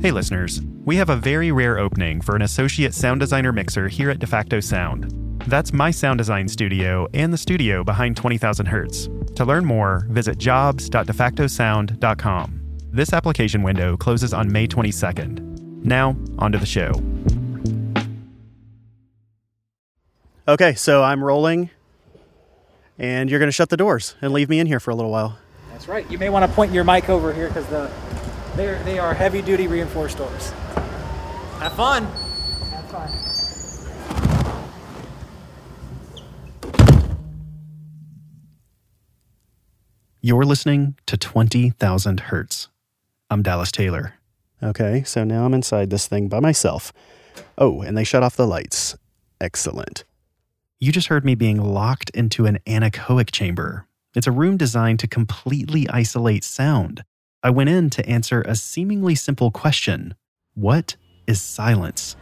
Hey, listeners. We have a very rare opening for an associate sound designer mixer here at DeFacto Sound. That's my sound design studio and the studio behind 20,000 Hertz. To learn more, visit jobs.defactosound.com. This application window closes on May 22nd. Now, onto the show. Okay, so I'm rolling, and you're going to shut the doors and leave me in here for a little while. That's right. You may want to point your mic over here because the they're, they are heavy duty reinforced doors. Have fun. Have fun. You're listening to 20,000 Hertz. I'm Dallas Taylor. Okay, so now I'm inside this thing by myself. Oh, and they shut off the lights. Excellent. You just heard me being locked into an anechoic chamber. It's a room designed to completely isolate sound. I went in to answer a seemingly simple question What is silence?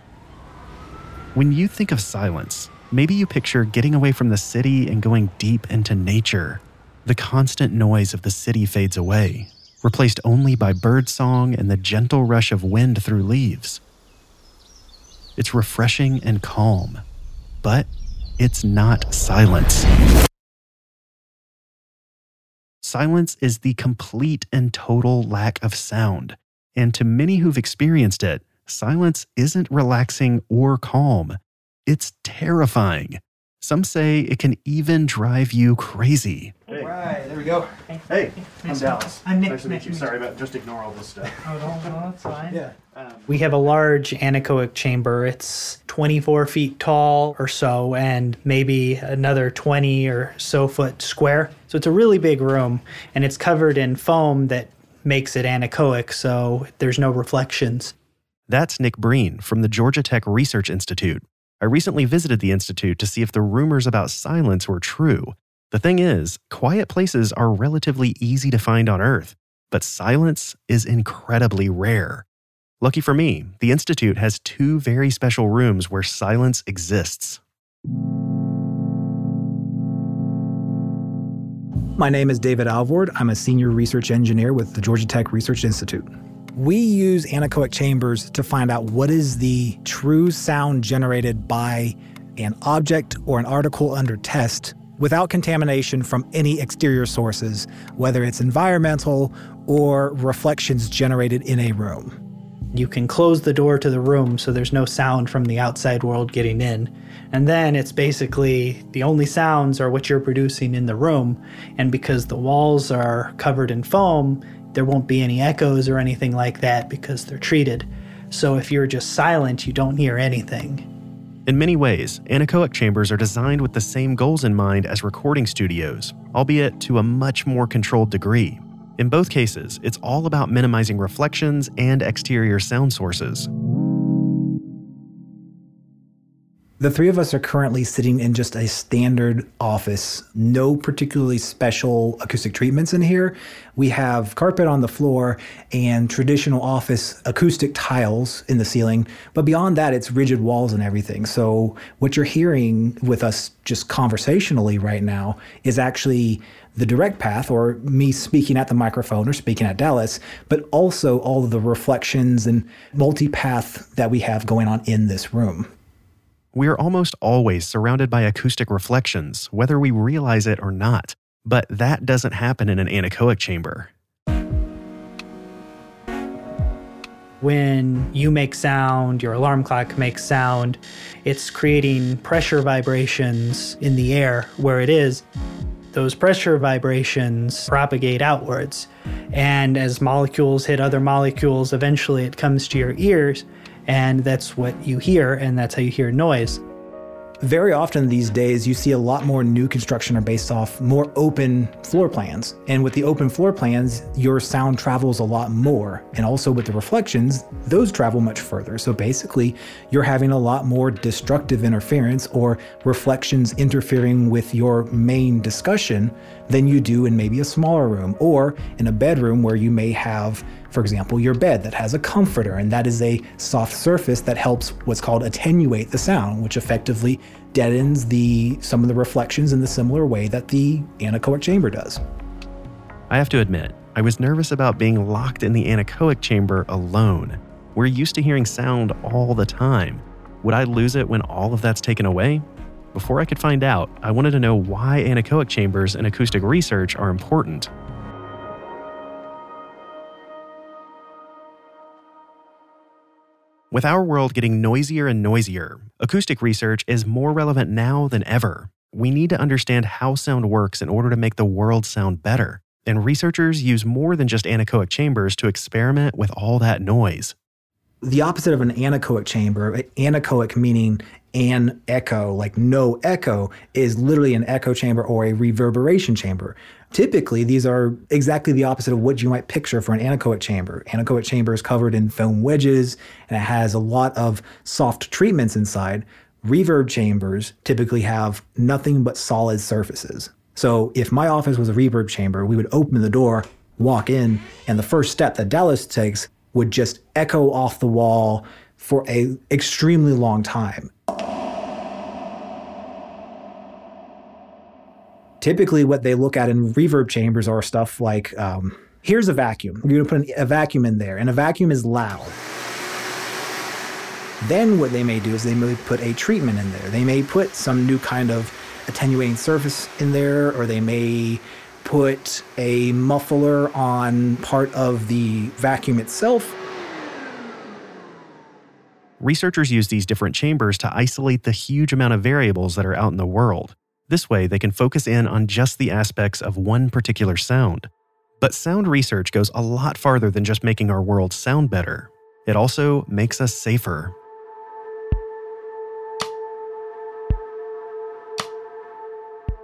When you think of silence, maybe you picture getting away from the city and going deep into nature. The constant noise of the city fades away, replaced only by birdsong and the gentle rush of wind through leaves. It's refreshing and calm, but it's not silence. Silence is the complete and total lack of sound. And to many who've experienced it, silence isn't relaxing or calm. It's terrifying. Some say it can even drive you crazy. All right, there we go. Hey, I'm Dallas. I'm Nick. Nice to meet you. Sorry about just ignore all this stuff. Oh, no, no, that's fine. Yeah. Um, we have a large anechoic chamber. It's 24 feet tall or so, and maybe another 20 or so foot square. So it's a really big room, and it's covered in foam that makes it anechoic, so there's no reflections. That's Nick Breen from the Georgia Tech Research Institute. I recently visited the Institute to see if the rumors about silence were true. The thing is, quiet places are relatively easy to find on Earth, but silence is incredibly rare. Lucky for me, the Institute has two very special rooms where silence exists. My name is David Alvord. I'm a senior research engineer with the Georgia Tech Research Institute. We use anechoic chambers to find out what is the true sound generated by an object or an article under test without contamination from any exterior sources, whether it's environmental or reflections generated in a room. You can close the door to the room so there's no sound from the outside world getting in. And then it's basically the only sounds are what you're producing in the room. And because the walls are covered in foam, there won't be any echoes or anything like that because they're treated. So if you're just silent, you don't hear anything. In many ways, anechoic chambers are designed with the same goals in mind as recording studios, albeit to a much more controlled degree. In both cases, it's all about minimizing reflections and exterior sound sources. The three of us are currently sitting in just a standard office, no particularly special acoustic treatments in here. We have carpet on the floor and traditional office acoustic tiles in the ceiling, but beyond that, it's rigid walls and everything. So, what you're hearing with us just conversationally right now is actually the direct path, or me speaking at the microphone or speaking at Dallas, but also all of the reflections and multipath that we have going on in this room. We are almost always surrounded by acoustic reflections, whether we realize it or not. But that doesn't happen in an anechoic chamber. When you make sound, your alarm clock makes sound, it's creating pressure vibrations in the air where it is. Those pressure vibrations propagate outwards. And as molecules hit other molecules, eventually it comes to your ears, and that's what you hear, and that's how you hear noise. Very often these days, you see a lot more new construction are based off more open floor plans. And with the open floor plans, your sound travels a lot more. And also with the reflections, those travel much further. So basically, you're having a lot more destructive interference or reflections interfering with your main discussion than you do in maybe a smaller room or in a bedroom where you may have for example, your bed that has a comforter, and that is a soft surface that helps what's called attenuate the sound, which effectively deadens the some of the reflections in the similar way that the anechoic chamber does. I have to admit, I was nervous about being locked in the anechoic chamber alone. We're used to hearing sound all the time. Would I lose it when all of that's taken away? Before I could find out, I wanted to know why anechoic chambers and acoustic research are important. With our world getting noisier and noisier, acoustic research is more relevant now than ever. We need to understand how sound works in order to make the world sound better. And researchers use more than just anechoic chambers to experiment with all that noise. The opposite of an anechoic chamber, anechoic meaning an echo, like no echo, is literally an echo chamber or a reverberation chamber. Typically, these are exactly the opposite of what you might picture for an anechoic chamber. Anechoic chamber is covered in foam wedges and it has a lot of soft treatments inside. Reverb chambers typically have nothing but solid surfaces. So if my office was a reverb chamber, we would open the door, walk in, and the first step that Dallas takes would just echo off the wall for a extremely long time. Typically, what they look at in reverb chambers are stuff like um, here's a vacuum. You're going to put a vacuum in there, and a vacuum is loud. Then, what they may do is they may put a treatment in there. They may put some new kind of attenuating surface in there, or they may put a muffler on part of the vacuum itself. Researchers use these different chambers to isolate the huge amount of variables that are out in the world. This way, they can focus in on just the aspects of one particular sound. But sound research goes a lot farther than just making our world sound better. It also makes us safer.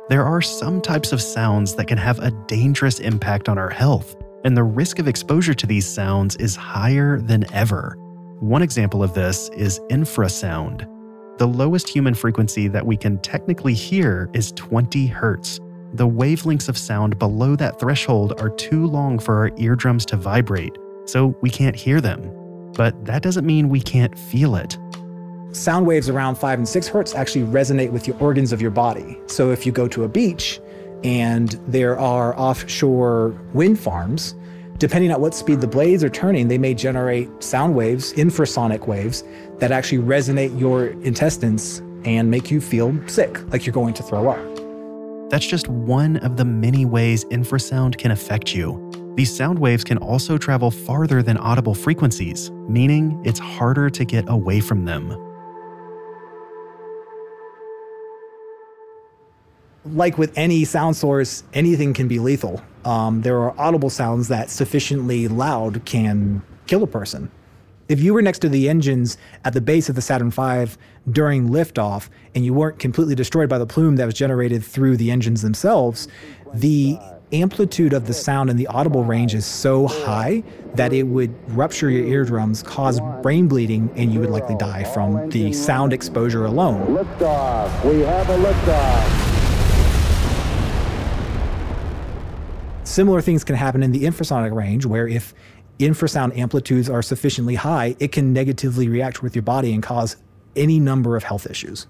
There are some types of sounds that can have a dangerous impact on our health, and the risk of exposure to these sounds is higher than ever. One example of this is infrasound. The lowest human frequency that we can technically hear is 20 hertz. The wavelengths of sound below that threshold are too long for our eardrums to vibrate, so we can't hear them. But that doesn't mean we can't feel it. Sound waves around 5 and 6 hertz actually resonate with your organs of your body. So if you go to a beach and there are offshore wind farms, Depending on what speed the blades are turning, they may generate sound waves, infrasonic waves, that actually resonate your intestines and make you feel sick, like you're going to throw up. That's just one of the many ways infrasound can affect you. These sound waves can also travel farther than audible frequencies, meaning it's harder to get away from them. like with any sound source, anything can be lethal. Um, there are audible sounds that sufficiently loud can kill a person. If you were next to the engines at the base of the Saturn V during liftoff and you weren't completely destroyed by the plume that was generated through the engines themselves, the amplitude of the sound in the audible range is so high that it would rupture your eardrums, cause brain bleeding, and you would likely die from the sound exposure alone. Liftoff. We have a liftoff. Similar things can happen in the infrasonic range, where if infrasound amplitudes are sufficiently high, it can negatively react with your body and cause any number of health issues.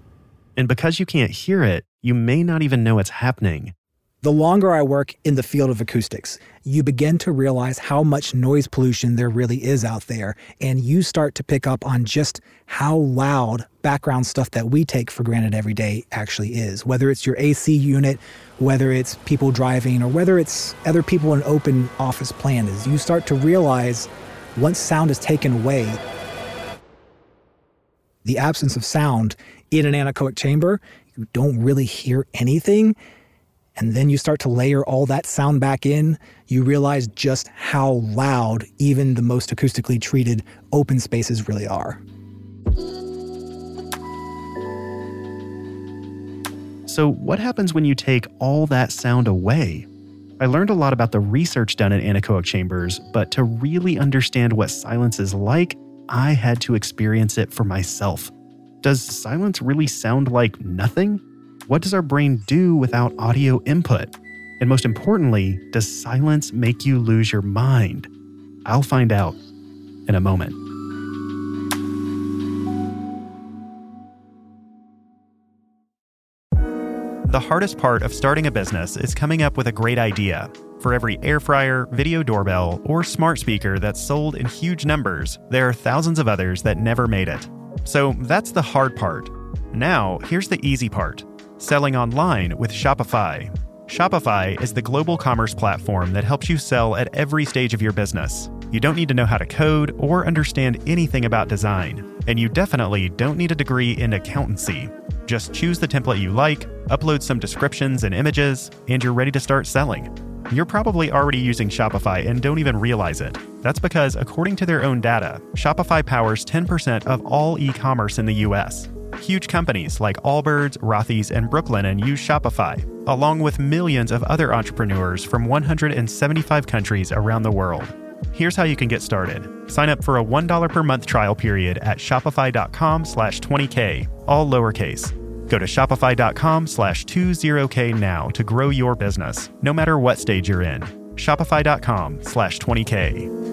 And because you can't hear it, you may not even know it's happening. The longer I work in the field of acoustics, you begin to realize how much noise pollution there really is out there, and you start to pick up on just how loud background stuff that we take for granted every day actually is. Whether it's your AC unit, whether it's people driving, or whether it's other people in open office plan, is you start to realize once sound is taken away, the absence of sound in an anechoic chamber, you don't really hear anything and then you start to layer all that sound back in, you realize just how loud even the most acoustically treated open spaces really are. So, what happens when you take all that sound away? I learned a lot about the research done in anechoic chambers, but to really understand what silence is like, I had to experience it for myself. Does silence really sound like nothing? What does our brain do without audio input? And most importantly, does silence make you lose your mind? I'll find out in a moment. The hardest part of starting a business is coming up with a great idea. For every air fryer, video doorbell, or smart speaker that's sold in huge numbers, there are thousands of others that never made it. So that's the hard part. Now, here's the easy part selling online with Shopify. Shopify is the global commerce platform that helps you sell at every stage of your business. You don't need to know how to code or understand anything about design, and you definitely don't need a degree in accountancy. Just choose the template you like, upload some descriptions and images, and you're ready to start selling. You're probably already using Shopify and don't even realize it. That's because, according to their own data, Shopify powers 10% of all e commerce in the US. Huge companies like Allbirds, Rothy's, and Brooklinen use Shopify, along with millions of other entrepreneurs from 175 countries around the world. Here's how you can get started. Sign up for a $1 per month trial period at shopify.com slash 20k, all lowercase. Go to shopify.com slash 20k now to grow your business, no matter what stage you're in. Shopify.com slash 20k.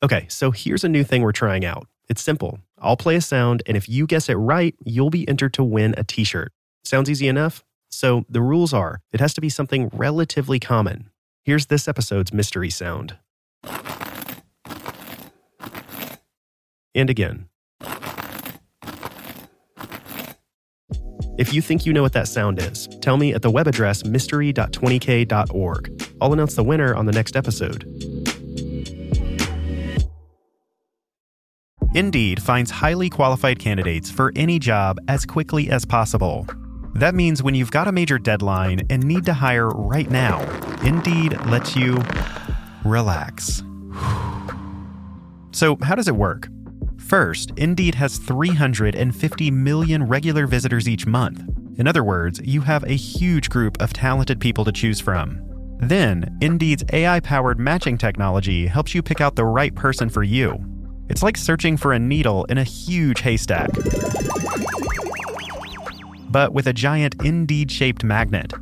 Okay, so here's a new thing we're trying out. It's simple. I'll play a sound, and if you guess it right, you'll be entered to win a t shirt. Sounds easy enough? So the rules are it has to be something relatively common. Here's this episode's mystery sound. And again. If you think you know what that sound is, tell me at the web address mystery.20k.org. I'll announce the winner on the next episode. Indeed finds highly qualified candidates for any job as quickly as possible. That means when you've got a major deadline and need to hire right now, Indeed lets you relax. So, how does it work? First, Indeed has 350 million regular visitors each month. In other words, you have a huge group of talented people to choose from. Then, Indeed's AI powered matching technology helps you pick out the right person for you. It's like searching for a needle in a huge haystack, but with a giant Indeed shaped magnet.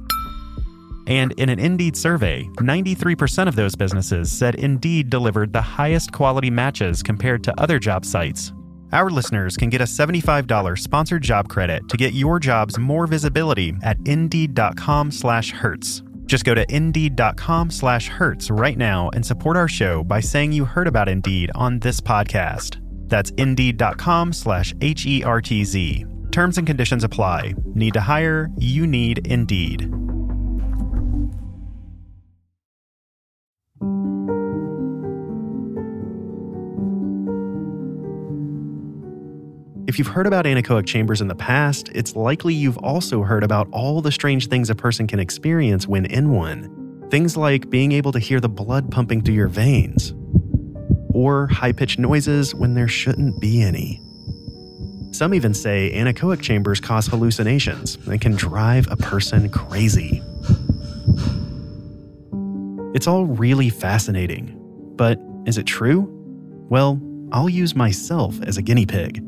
And in an Indeed survey, 93% of those businesses said Indeed delivered the highest quality matches compared to other job sites. Our listeners can get a $75 sponsored job credit to get your jobs more visibility at indeed.com slash Hertz. Just go to indeed.com slash Hertz right now and support our show by saying you heard about Indeed on this podcast. That's indeed.com slash H E R T Z. Terms and conditions apply. Need to hire? You need Indeed. If you've heard about anechoic chambers in the past, it's likely you've also heard about all the strange things a person can experience when in one. Things like being able to hear the blood pumping through your veins, or high pitched noises when there shouldn't be any. Some even say anechoic chambers cause hallucinations and can drive a person crazy. It's all really fascinating. But is it true? Well, I'll use myself as a guinea pig.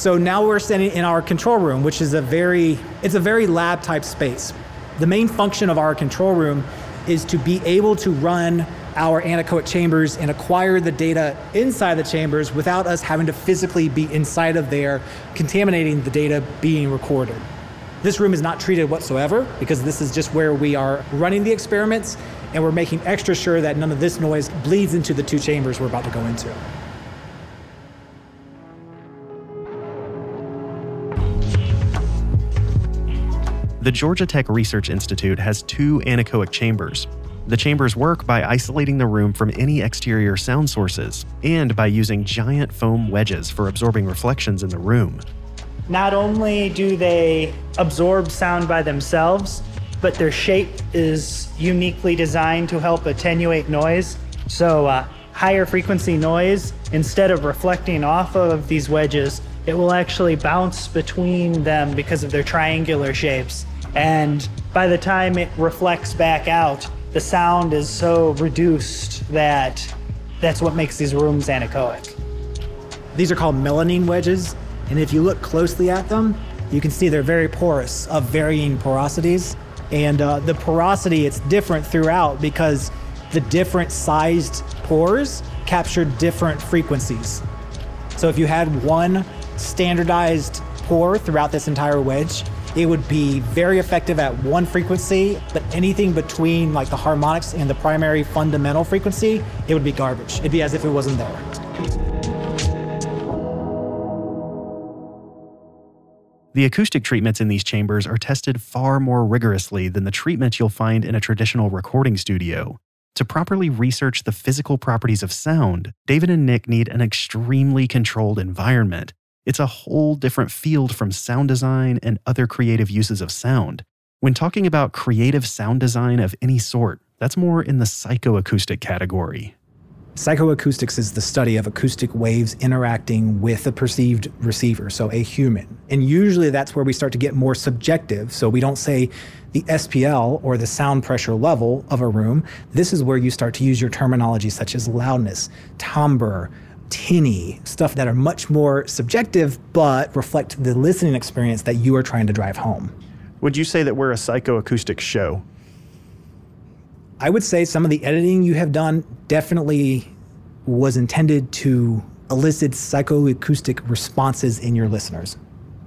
So now we're standing in our control room, which is a very it's a very lab type space. The main function of our control room is to be able to run our anechoic chambers and acquire the data inside the chambers without us having to physically be inside of there contaminating the data being recorded. This room is not treated whatsoever because this is just where we are running the experiments and we're making extra sure that none of this noise bleeds into the two chambers we're about to go into. The Georgia Tech Research Institute has two anechoic chambers. The chambers work by isolating the room from any exterior sound sources and by using giant foam wedges for absorbing reflections in the room. Not only do they absorb sound by themselves, but their shape is uniquely designed to help attenuate noise. So, uh, higher frequency noise, instead of reflecting off of these wedges, it will actually bounce between them because of their triangular shapes. And by the time it reflects back out, the sound is so reduced that that's what makes these rooms anechoic. These are called melamine wedges, and if you look closely at them, you can see they're very porous, of varying porosities. And uh, the porosity, it's different throughout because the different sized pores capture different frequencies. So if you had one standardized pore throughout this entire wedge, it would be very effective at one frequency, but anything between like the harmonics and the primary fundamental frequency, it would be garbage. It'd be as if it wasn't there. The acoustic treatments in these chambers are tested far more rigorously than the treatments you'll find in a traditional recording studio. To properly research the physical properties of sound, David and Nick need an extremely controlled environment. It's a whole different field from sound design and other creative uses of sound. When talking about creative sound design of any sort, that's more in the psychoacoustic category. Psychoacoustics is the study of acoustic waves interacting with a perceived receiver, so a human. And usually that's where we start to get more subjective. So we don't say the SPL or the sound pressure level of a room. This is where you start to use your terminology such as loudness, timbre, tinny, stuff that are much more subjective but reflect the listening experience that you are trying to drive home. Would you say that we're a psychoacoustic show? I would say some of the editing you have done definitely was intended to elicit psychoacoustic responses in your listeners.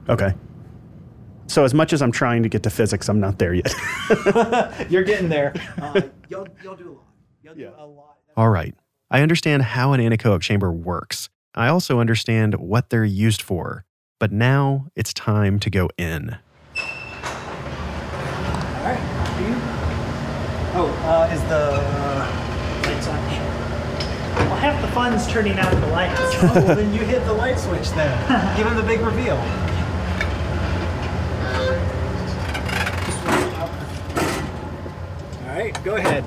Okay. So as much as I'm trying to get to physics, I'm not there yet. You're getting there. Uh, you'll, you'll do a lot. You'll Yeah. do a lot. All right, I understand how an anechoic chamber works. I also understand what they're used for. But now it's time to go in. All right. Oh, uh, is the lights on? Well, half the fun's turning out the lights. oh, well, then you hit the light switch then. Give him the big reveal. All right, go ahead.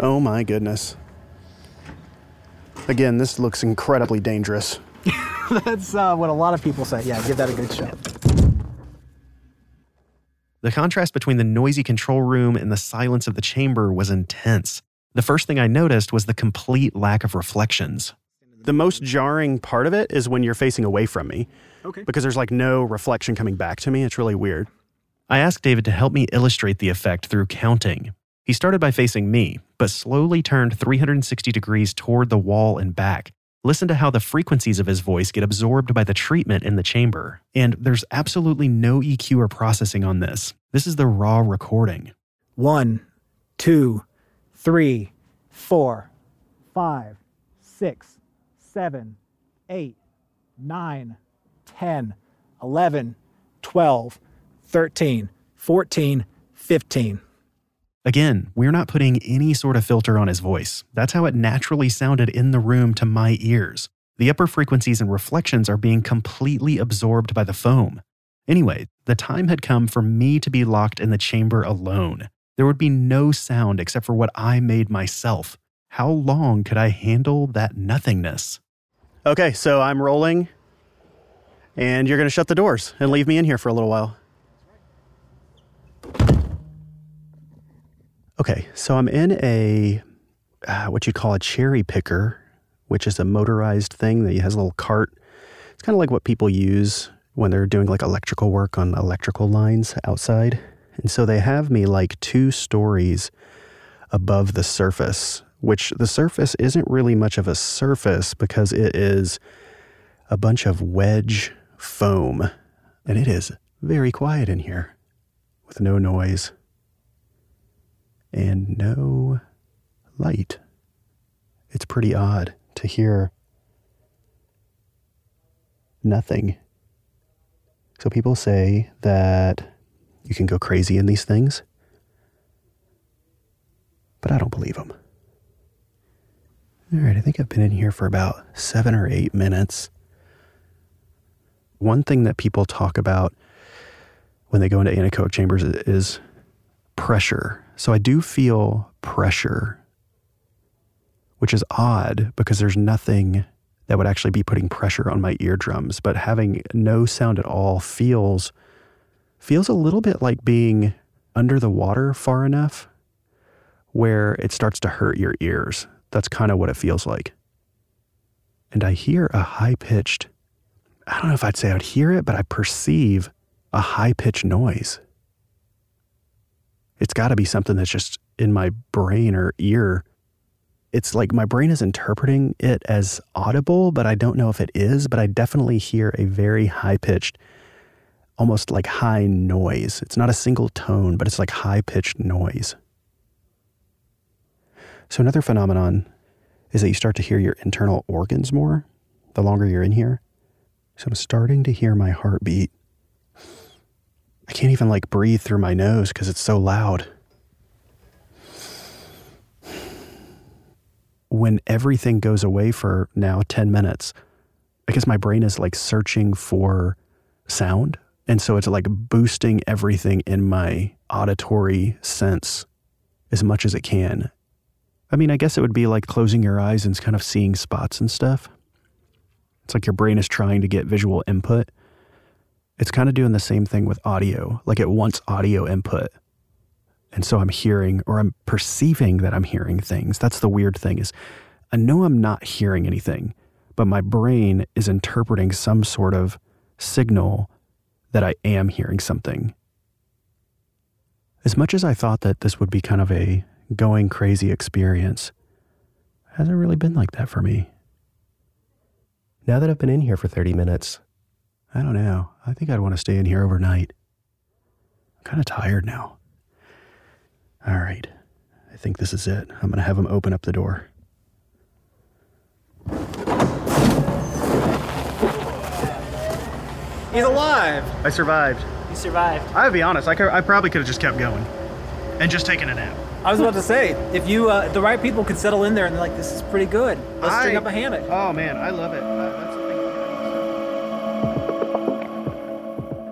oh my goodness. Again, this looks incredibly dangerous. That's uh, what a lot of people say. Yeah, give that a good shot. The contrast between the noisy control room and the silence of the chamber was intense. The first thing I noticed was the complete lack of reflections. The most jarring part of it is when you're facing away from me Okay. because there's like no reflection coming back to me. It's really weird. I asked David to help me illustrate the effect through counting. He started by facing me, but slowly turned 360 degrees toward the wall and back. Listen to how the frequencies of his voice get absorbed by the treatment in the chamber. And there's absolutely no EQ or processing on this. This is the raw recording. One, two, three, four, five, six, seven, eight, nine, ten, eleven, twelve, thirteen, fourteen, fifteen. Again, we're not putting any sort of filter on his voice. That's how it naturally sounded in the room to my ears. The upper frequencies and reflections are being completely absorbed by the foam. Anyway, the time had come for me to be locked in the chamber alone. There would be no sound except for what I made myself. How long could I handle that nothingness? Okay, so I'm rolling, and you're going to shut the doors and leave me in here for a little while. Okay, so I'm in a uh, what you'd call a cherry picker, which is a motorized thing that has a little cart. It's kind of like what people use when they're doing like electrical work on electrical lines outside. And so they have me like two stories above the surface, which the surface isn't really much of a surface because it is a bunch of wedge foam. And it is very quiet in here with no noise and no light. It's pretty odd to hear nothing. So people say that you can go crazy in these things, but I don't believe them. All right, I think I've been in here for about seven or eight minutes. One thing that people talk about when they go into anechoic chambers is pressure. So I do feel pressure, which is odd because there's nothing that would actually be putting pressure on my eardrums, but having no sound at all feels feels a little bit like being under the water far enough where it starts to hurt your ears. That's kind of what it feels like. And I hear a high pitched, I don't know if I'd say I'd hear it, but I perceive a high pitched noise. It's got to be something that's just in my brain or ear. it's like my brain is interpreting it as audible, but I don't know if it is. But I definitely hear a very high pitched, almost like high noise. It's not a single tone, but it's like high pitched noise. So, another phenomenon is that you start to hear your internal organs more the longer you're in here. So, I'm starting to hear my heartbeat. I can't even like breathe through my nose because it's so loud. When everything goes away for now 10 minutes, I guess my brain is like searching for sound. And so it's like boosting everything in my auditory sense as much as it can. I mean, I guess it would be like closing your eyes and kind of seeing spots and stuff. It's like your brain is trying to get visual input it's kind of doing the same thing with audio. Like it wants audio input. And so I'm hearing or I'm perceiving that I'm hearing things. That's the weird thing is I know I'm not hearing anything, but my brain is interpreting some sort of signal that I am hearing something. As much as I thought that this would be kind of a going crazy experience, hasn't really been like that for me. Now that I've been in here for 30 minutes, I don't know. I think I'd want to stay in here overnight. I'm kind of tired now. All right. I think this is it. I'm going to have him open up the door. He's alive. I survived. You survived. I'll be honest. I, could, I probably could have just kept going and just taken a nap. I was about to say, if you, uh, the right people could settle in there and they're like, this is pretty good. Let's I- string up a hammock. Oh man, I love it. Uh,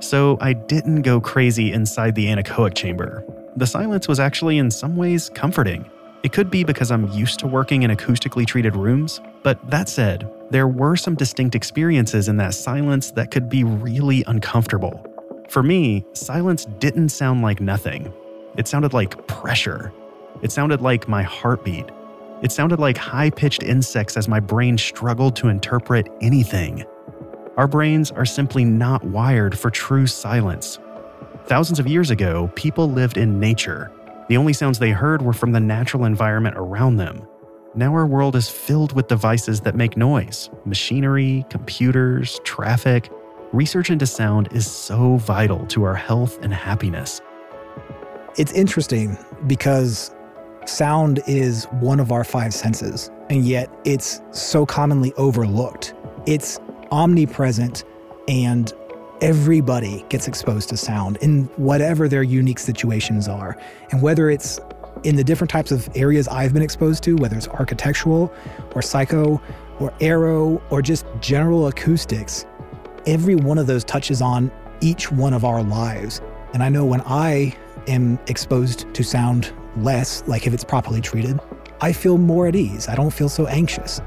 So I didn't go crazy inside the anechoic chamber. The silence was actually in some ways comforting. It could be because I'm used to working in acoustically treated rooms, but that said, there were some distinct experiences in that silence that could be really uncomfortable. For me, silence didn't sound like nothing. It sounded like pressure. It sounded like my heartbeat. It sounded like high pitched insects as my brain struggled to interpret anything. Our brains are simply not wired for true silence. Thousands of years ago, people lived in nature. The only sounds they heard were from the natural environment around them. Now our world is filled with devices that make noise machinery, computers, traffic. Research into sound is so vital to our health and happiness. It's interesting because sound is one of our five senses, and yet it's so commonly overlooked. It's omnipresent, and everybody gets exposed to sound in whatever their unique situations are. And whether it's in the different types of areas I've been exposed to, whether it's architectural or psycho or aero or just general acoustics, every one of those touches on each one of our lives. And I know when I am exposed to sound less, like if it's properly treated, I feel more at ease. I don't feel so anxious.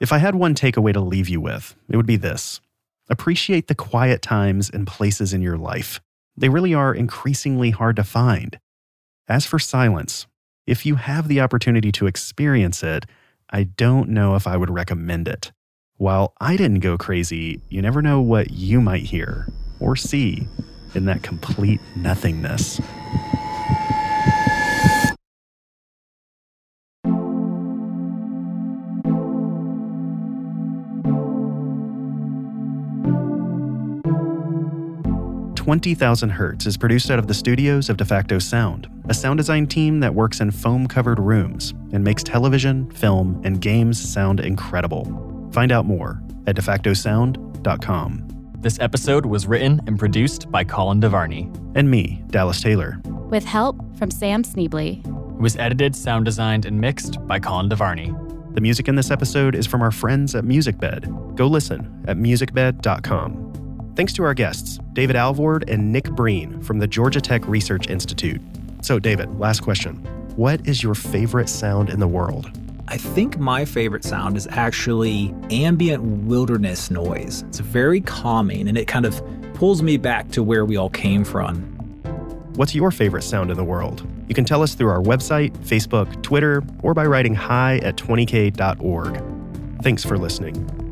If I had one takeaway to leave you with, it would be this appreciate the quiet times and places in your life. They really are increasingly hard to find. As for silence, if you have the opportunity to experience it, I don't know if I would recommend it. While I didn't go crazy, you never know what you might hear or see in that complete nothingness. Twenty Thousand Hertz is produced out of the studios of De Facto Sound, a sound design team that works in foam-covered rooms and makes television, film, and games sound incredible. Find out more at defactosound.com. This episode was written and produced by Colin DeVarney. And me, Dallas Taylor. with help from Sam Schneble. It was edited, sound designed, and mixed by Colin DeVarney. The music in this episode is from our friends at MusicBed. Go listen at musicbed.com. Thanks to our guests, David Alvord and Nick Breen from the Georgia Tech Research Institute. So, David, last question. What is your favorite sound in the world? I think my favorite sound is actually ambient wilderness noise. It's very calming and it kind of pulls me back to where we all came from. What's your favorite sound in the world? You can tell us through our website, Facebook, Twitter, or by writing hi at 20k.org. Thanks for listening.